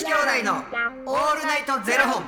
子兄弟のオールナイトゼロ本。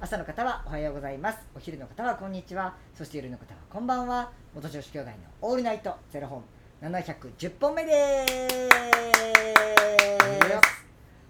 朝の方はおはようございます。お昼の方はこんにちは。そして夜の方はこんばんは。元女子兄弟のオールナイトゼロ本。710本目です。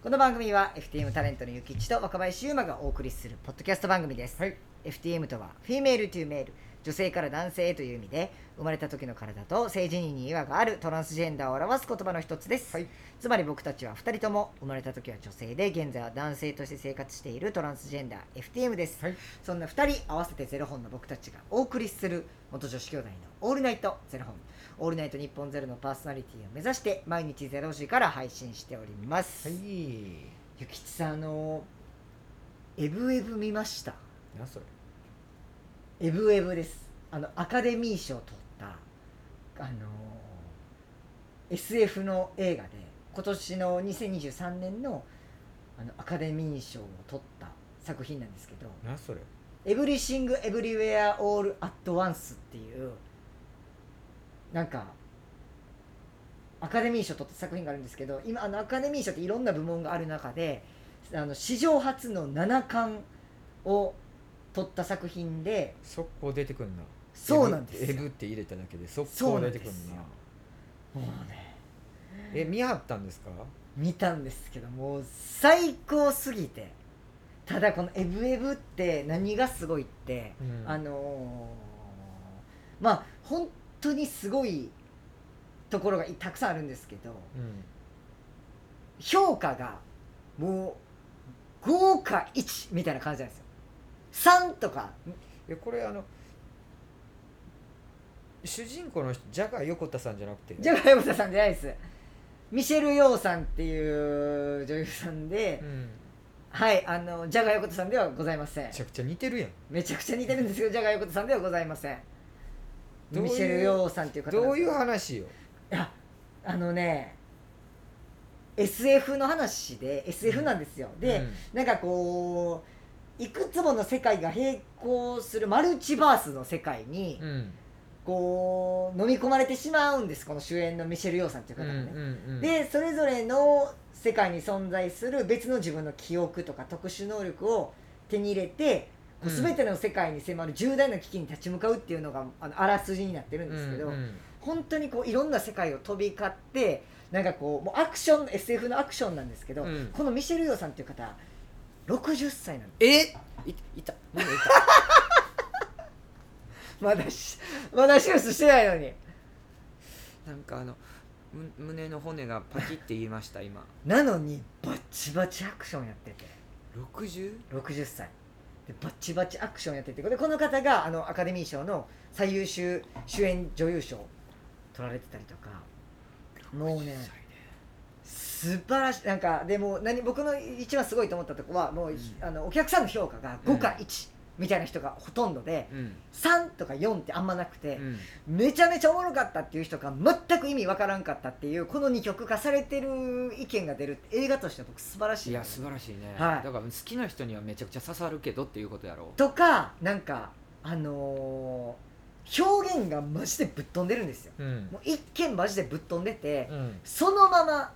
この番組は FTM タレントのゆきちと若林優馬がお送りするポッドキャスト番組です、はい。FTM とは female to male 女性から男性へという意味で生まれた時の体と性自認に違和があるトランスジェンダーを表す言葉の一つです、はい。つまり僕たちは2人とも生まれた時は女性で現在は男性として生活しているトランスジェンダー FTM です、はい。そんな2人合わせてゼロ本の僕たちがお送りする元女子兄弟の「オールナイトゼロ本」「オールナイトニッポンゼロのパーソナリティを目指して毎日ゼロ時から配信しております、はい。ゆきちさんあのエブエブ見ました？何それ？エブエブです。あのアカデミー賞を取ったあの SF の映画で今年の2023年のあのアカデミー賞を取った作品なんですけど何それ「エブリシング・エブリウェア・オール・アット・ワンス」っていうなんかアカデミー賞を取った作品があるんですけど今あのアカデミー賞っていろんな部門がある中であの史上初の七冠を取った作品で速攻出てくんな。そうなんですよ。エブって入れただけで速攻出てくんな。もうね。え見張ったんですか？見たんですけどもう最高すぎて。ただこの「エブエブ」って何がすごいって、うん。あのーまあ本当にすごいところがたくさんあるんですけどうん。評価がもう豪華1みたいな感じなんですよ3とか。えこれあの主人公の人ジャガー横田さんじゃなくて。ジャガヤブタさんじゃないです。ミシェル・ヨーさんっていう女優さんで、うん。はいあのジャガヤ横田さんではございません。めちゃくちゃ似てるやん。めちゃくちゃ似てるんですけどジャガヤ横田さんではございません。ミシェル・ヨーさんっていう方どういう話よ？いやあのね SF の話で SF なんですよ、で、うん。なんかこういくつもの世界が並行するマルチバースの世界に、うん。こう飲み込まれてしまうんです。この主演のミシェル・ヨーさんっていううん方がね、うんうん。でそれぞれの世界に存在する別の自分の記憶とか特殊能力を手に入れて、こううん全ての世界に迫る重大な危機に立ち向かうっていうのがあのあらすじになってるんですけど、うんうん本当にこういろんな世界を飛び交ってなんかこうもうアクション SF のアクションなんですけど、うん。このミシェル・ヨーさんっていう方60歳なんでえ？いいた。胸痛いす まだしまだ手術してないのに。なんかあのむ胸の骨がパキって言いました今。なのにバッチバチアクションやってて。60? 60歳。でバッチバチアクションやってて。でこの方があのアカデミー賞の最優秀主演女優賞取られてたりとか。もうね素晴らしい。なんかでも何僕の一番すごいと思ったとこはもう、あのお客さんの評価が5か1みたいな人がほとんどで、うん。3とか4ってあんまなくてう、ん。めちゃめちゃおもろかったっていう人が全く意味わからんかったっていうこの2極化されてる意見が出る映画としては僕素晴らしい。いや素晴らしいね、はい。だから好きな人にはめちゃくちゃ刺さるけどっていうことやろ。とかなんかあのー表現がマジでぶっ飛んでるんですよ。うん。もう一見マジでぶっ飛んでて、うん。そのまま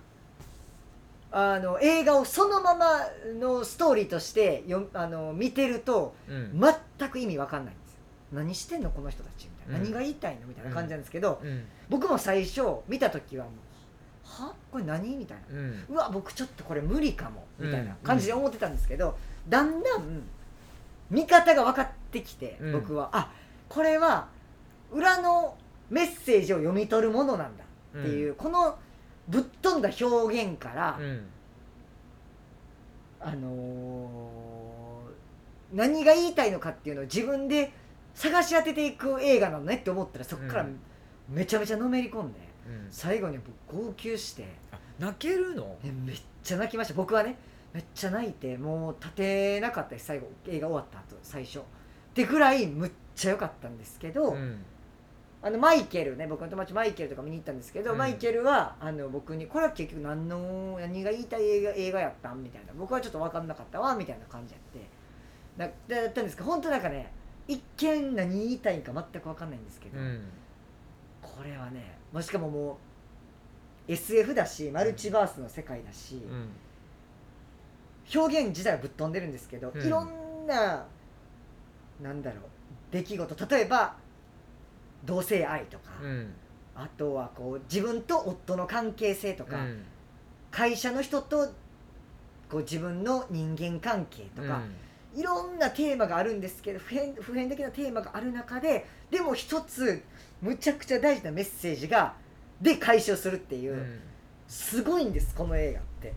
あの映画をそのままのストーリーとしてよあの見てるとうん。全く意味わかんないんです。よ何してんのこの人たちみたいな、うん。何が言いたいのみたいな感じなんですけど、うん。僕も最初見た時はもうは？これ何みたいな。うん。うわ僕ちょっとこれ無理かもみたいな感じで思ってたんですけど、だんだん見方が分かってきて、うん。僕は。あこれは裏のメッセージを読み取るものなんだっていう、このぶっ飛んだ表現から、うん。あのー何が言いたいのかっていうのを自分で探し当てていく映画なのねって思ったらそこからうん。めちゃめちゃのめり込んでうん。最後に僕号泣して。あ泣けるの？えめっちゃ泣きました。僕はねめっちゃ泣いてもう立てなかったです。最後映画終わった後最初。ってぐらいむっちゃ良かったんですけど、うんあのマイケルね僕の友達マイケルとか見に行ったんですけど、うん。マイケルはあの僕に「これは結局何の何が言いたい映画映画やったん?」みたいな。僕はちょっと分かんなかったわみたいな感じやって。なだったんですけど本当なんかね一見何言いたいんか全く分かんないんですけど、うん。これはねもうしかももう SF だしマルチバースの世界だし、うん。表現自体はぶっ飛んでるんですけど、うん。いろんななんだろう出来事。例えば同性愛とか、うん。あとはこう自分と夫の関係性とか、うん。会社の人とこう自分の人間関係とか、いろんなテーマがあるんですけど普遍普遍的なテーマがある中ででも一つむちゃくちゃ大事なメッセージがで解消するっていうう、ん。すごいんですこの映画って。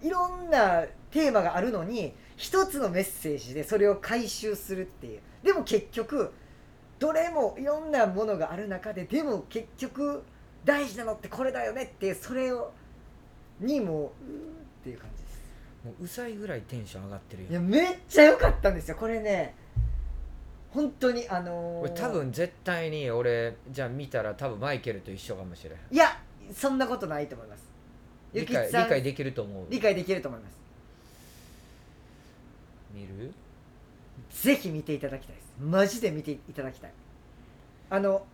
いろんなテーマがあるのに一つのメッセージでそれを回収するっていう。でも結局どれもいろんなものがある中ででも結局大事なのってこれだよねってそれをにもうっていう感じです。もううさいぐらいテンション上がってるいやよめっちゃ良かったんですよこれね。本当にあのー俺多分絶対に俺じゃあ見たら多分マイケルと一緒かもしれん。いやそんなことないと思います。ゆ理解理解できると思う。理解できると思います。見る？ぜひ見ていただきたいですマジで見ていただきたい。あの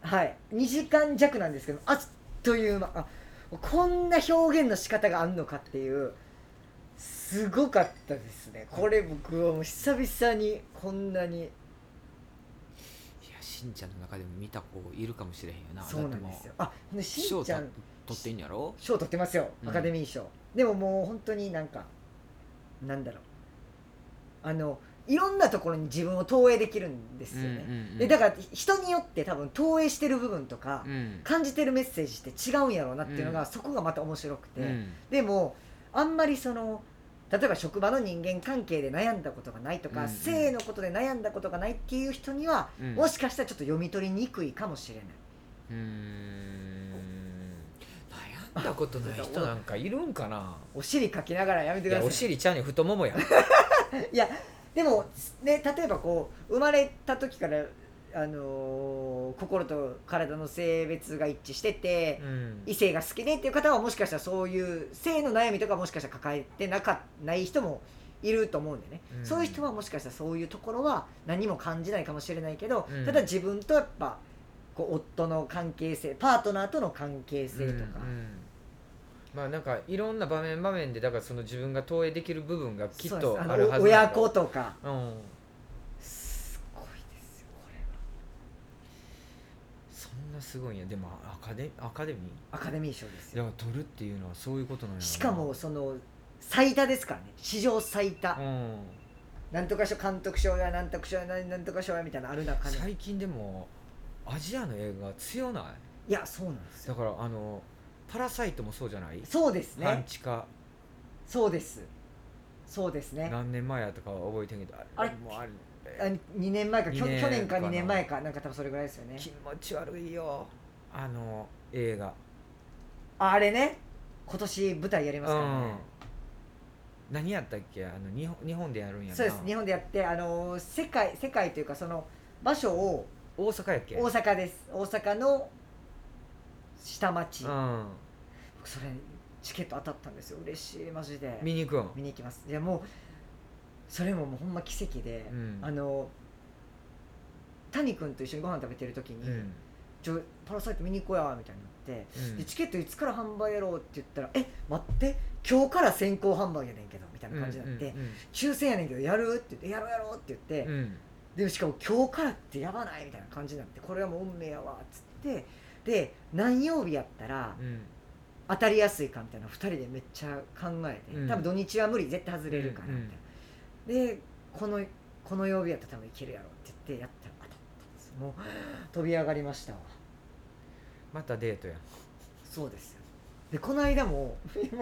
はい。2時間弱なんですけどあっという間。あこんな表現の仕方があるのかっていうすごかったですね。これ僕はもう久々にこんなに。いやしんちゃんの中でも見た子いるかもしれへんよな。そうなんですよ。あしんちゃん取ってんやろ？賞取ってますよ。うん。アカデミー賞、でももう本当になんかなんだろう。あのいろんなところに自分を投影できるんですよね、でだから人によって多分投影してる部分とか、うん。感じてるメッセージって違うんやろうなっていうのが、うん。そこがまた面白くて、うん。でもあんまりその例えば職場の人間関係で悩んだことがないとか、うんうん。性のことで悩んだことがないっていう人には、うん。もしかしたらちょっと読み取りにくいかもしれない。悩んだことない人なんかいるんかな？お尻かきながらやめてください。お尻ちゃん。太ももや。いやでもね例えばこう生まれた時からあのー心と体の性別が一致してて、うん。異性が好きでっていう方はもしかしたらそういう性の悩みとかもしかしたら抱えてなかない人もいると思うんでね、うん。そういう人はもしかしたらそういうところは何も感じないかもしれないけど、うん。ただ自分とやっぱこう夫の関係性パートナーとの関係性とか、まあなんかいろんな場面場面でだからその自分が投影できる部分がきっとあるはず親子とか。うん。すごいですよこれは。そんなすごいんや。でもアカデアカデミアカデミー賞ですよ。ーいや取るっていうのはそういうことなんやしかもその最多ですからね。史上最多、うん。なんとか賞監督賞やなんとか賞やなんとか賞やみたいなのある中に最近でもアジアの映画強ない？いやそうなんですよ。だからあのパラサイトもそうじゃない？そうです半ね地下。そうです。そうですね。何年前やとかは覚えてんけどあれ？もうあれあ2年前か。去年かかな。2年前か。なんか多分それぐらいですよね。気持ち悪いよ。あの映画。ああれね。今年舞台やりますからね、何やったっけ？あの日本日本でやるんやな。そうです。日本でやってあの世界世界というかその場所を大阪やっけ？大阪です。大阪の下町、うん。僕それチケット当たったんですよ。嬉しいマジで。見に行くん？見に行きます。いやもうそれももうほんま奇跡で、うん。あの谷君と一緒にご飯食べてる時に「うん。ちょパラサイト見に行こうや」みたいになって、うん。でチケットいつから販売やろうって言ったら「え待って今日から先行販売やねんけど」みたいな感じになって、うん抽選やねんけどやる？って言って「やろうやろう」って言って、でしかも今日からってやばない？みたいな感じになってこれはもう運命やわっつってで何曜日やったらうん。当たりやすいかみたいな2人でめっちゃ考えて、うん。多分土日は無理絶対外れるからみたいな、でこのこの曜日やったら多分いけるやろって言ってやったら当たったんですもう飛び上がりましたわ。またデートやそうですよ。でこの間も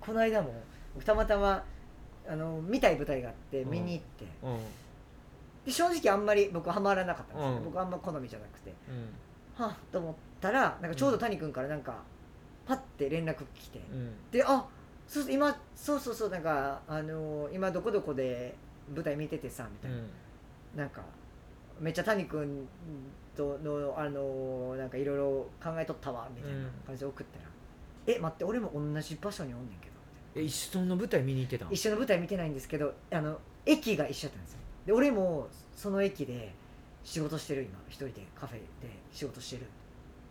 この間も僕たまたまあの見たい舞台があって見に行って、うん。で正直あんまり僕はまらなかったんです僕あんま好みじゃなくて。うんはっと思ったらなんかちょうど谷君からなんかパッて連絡来て、うん。であそうそう今そうそうそうなんかあのー今どこどこで舞台見ててさみたいな、なんかめっちゃ谷君とのあのーなんかいろいろ考えとったわみたいな感じで送ったら「え待って俺も同じ場所におんねんけど」え一緒の舞台見に行ってた一緒の舞台見てないんですけどあの駅が一緒だったんですよ。で俺もその駅で仕事してる今一人でカフェで仕事してる。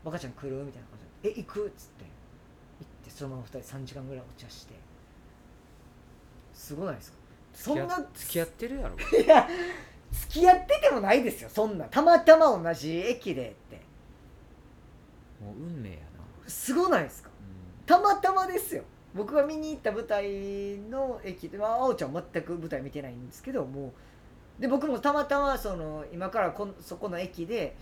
若ちゃん来る？みたいな感じで「え行く?」っつって。行ってそのまま2人3時間ぐらいお茶して。すごないですか？そんな付き合ってるやろ。いや付き合っててもないですよそんな。たまたま同じ駅でって。もう運命やな、すごないですか？たまたまですよ。僕が見に行った舞台の駅でまああおちゃんは全く舞台見てないんですけどもうで僕もたまたまその今からこんそこの駅で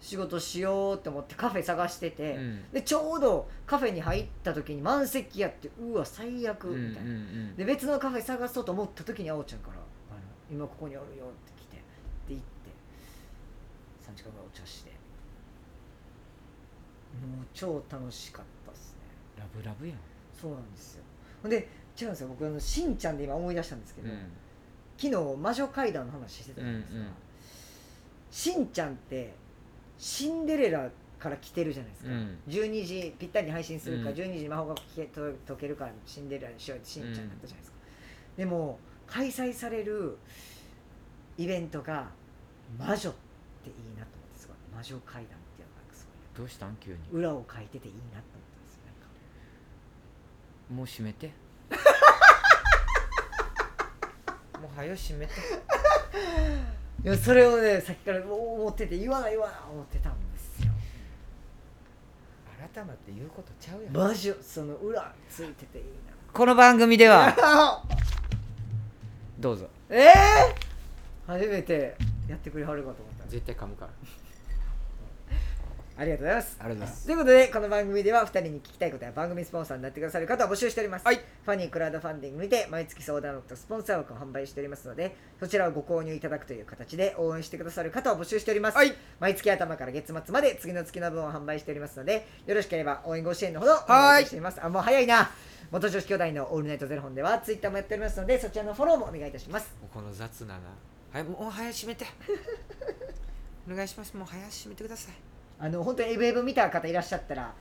仕事しようと思ってカフェ探してて、うん。でちょうどカフェに入った時に満席やってうわ最悪うんうんみたいな、うんで別のカフェ探そうと思った時にあおちゃんから「あの今ここにおるよ」って来てで行って3時間ぐらいお茶して。もう超楽しかったっすね。ラブラブやん、そうなんですよ。で違うんですよ。僕あのしんちゃんで今思い出したんですけど、昨日魔女階段の話してたじゃないですか、うんうん。しんちゃんってシンデレラから来てるじゃないですか、うん。12時ぴったりに配信するから、うん。12時に魔法が解けと解けるからシンデレラにしようってしんちゃんだったじゃないですか、でも開催されるイベントが魔女っていいなと思ってすごい。魔女階段っていうのがなんかすどうしたん？急に。ごい裏を書いてていいなと思ったんですよなんか。もう閉めてもうはよ閉めて。いやそれをねさっきから思ってて言わない言わない思ってたんですよ。改まって言うことちゃうやん。魔女その裏ついてていいこの番組では。な どうぞ。ええ初めてやってくれはるかと思った。絶対噛むからありがとうございます。ありがとうございます。ということでこの番組では2人に聞きたいことや番組スポンサーになってくださる方を募集しております、はい。ファニークラウドファンディングにて毎月相談枠とスポンサー枠を販売しておりますのでそちらをご購入いただくという形で応援してくださる方を募集しております、はい。毎月頭から月末まで次の月の分を販売しておりますのでよろしければ応援ご支援のほどお願いしています。あもう早いな。元女子兄弟のオールナイトゼロ本ではツイッターもやっておりますのでそちらのフォローもお願いいたします。この雑なな。はいもう早閉めて。お願いします。もう早閉めてくださいあの本当にエブエブ見た方いらっしゃったら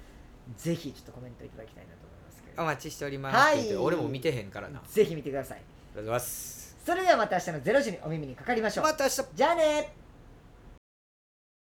ぜひちょっとコメントいただきたいなと思いますけど。お待ちしております。はい。俺も見てへんからな。ありぜひ見てください。がとうございます。それではまた明日の0時にお耳にかかりましょう。また明日。じゃあね